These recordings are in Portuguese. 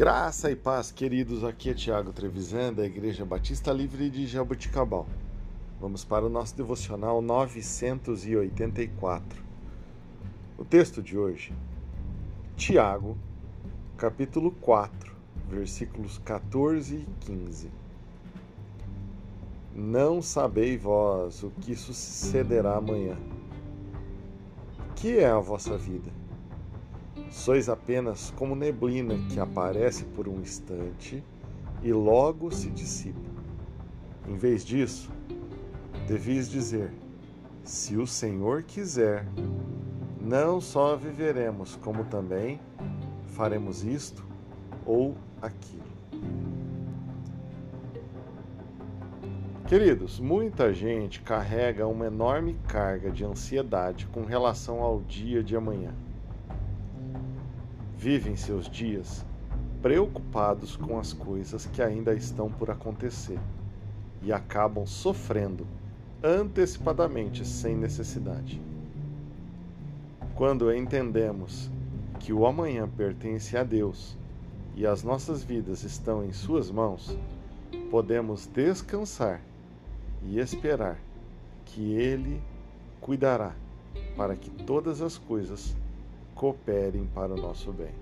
Graça e paz, queridos. Aqui é Tiago Trevisan, da Igreja Batista Livre de Jaboticabal. Vamos para o nosso devocional 984. O texto de hoje, Tiago, capítulo 4, versículos 14 e 15. Não sabei vós o que sucederá amanhã. Que é a vossa vida? Sois apenas como neblina que aparece por um instante e logo se dissipa. Em vez disso, devis dizer: Se o Senhor quiser, não só viveremos, como também faremos isto ou aquilo. Queridos, muita gente carrega uma enorme carga de ansiedade com relação ao dia de amanhã vivem seus dias preocupados com as coisas que ainda estão por acontecer e acabam sofrendo antecipadamente sem necessidade. Quando entendemos que o amanhã pertence a Deus e as nossas vidas estão em Suas mãos, podemos descansar e esperar que Ele cuidará para que todas as coisas cooperem para o nosso bem.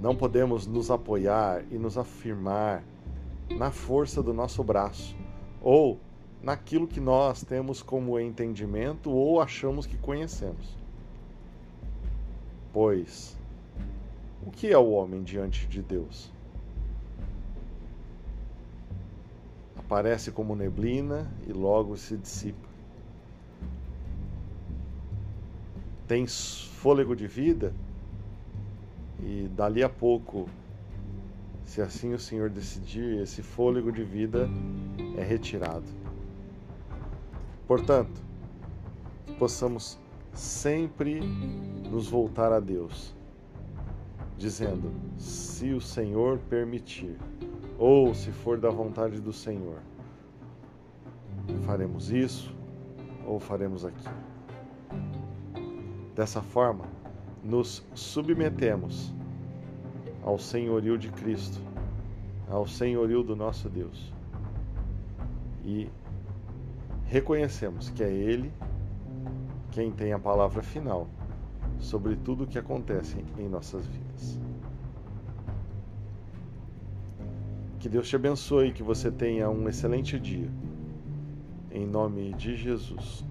Não podemos nos apoiar e nos afirmar na força do nosso braço ou naquilo que nós temos como entendimento ou achamos que conhecemos. Pois, o que é o homem diante de Deus? Aparece como neblina e logo se dissipa. Tem fôlego de vida e dali a pouco, se assim o Senhor decidir, esse fôlego de vida é retirado. Portanto, possamos sempre nos voltar a Deus, dizendo: se o Senhor permitir, ou se for da vontade do Senhor, faremos isso ou faremos aquilo. Dessa forma, nos submetemos ao senhorio de Cristo, ao senhorio do nosso Deus. E reconhecemos que é Ele quem tem a palavra final sobre tudo o que acontece em nossas vidas. Que Deus te abençoe e que você tenha um excelente dia. Em nome de Jesus.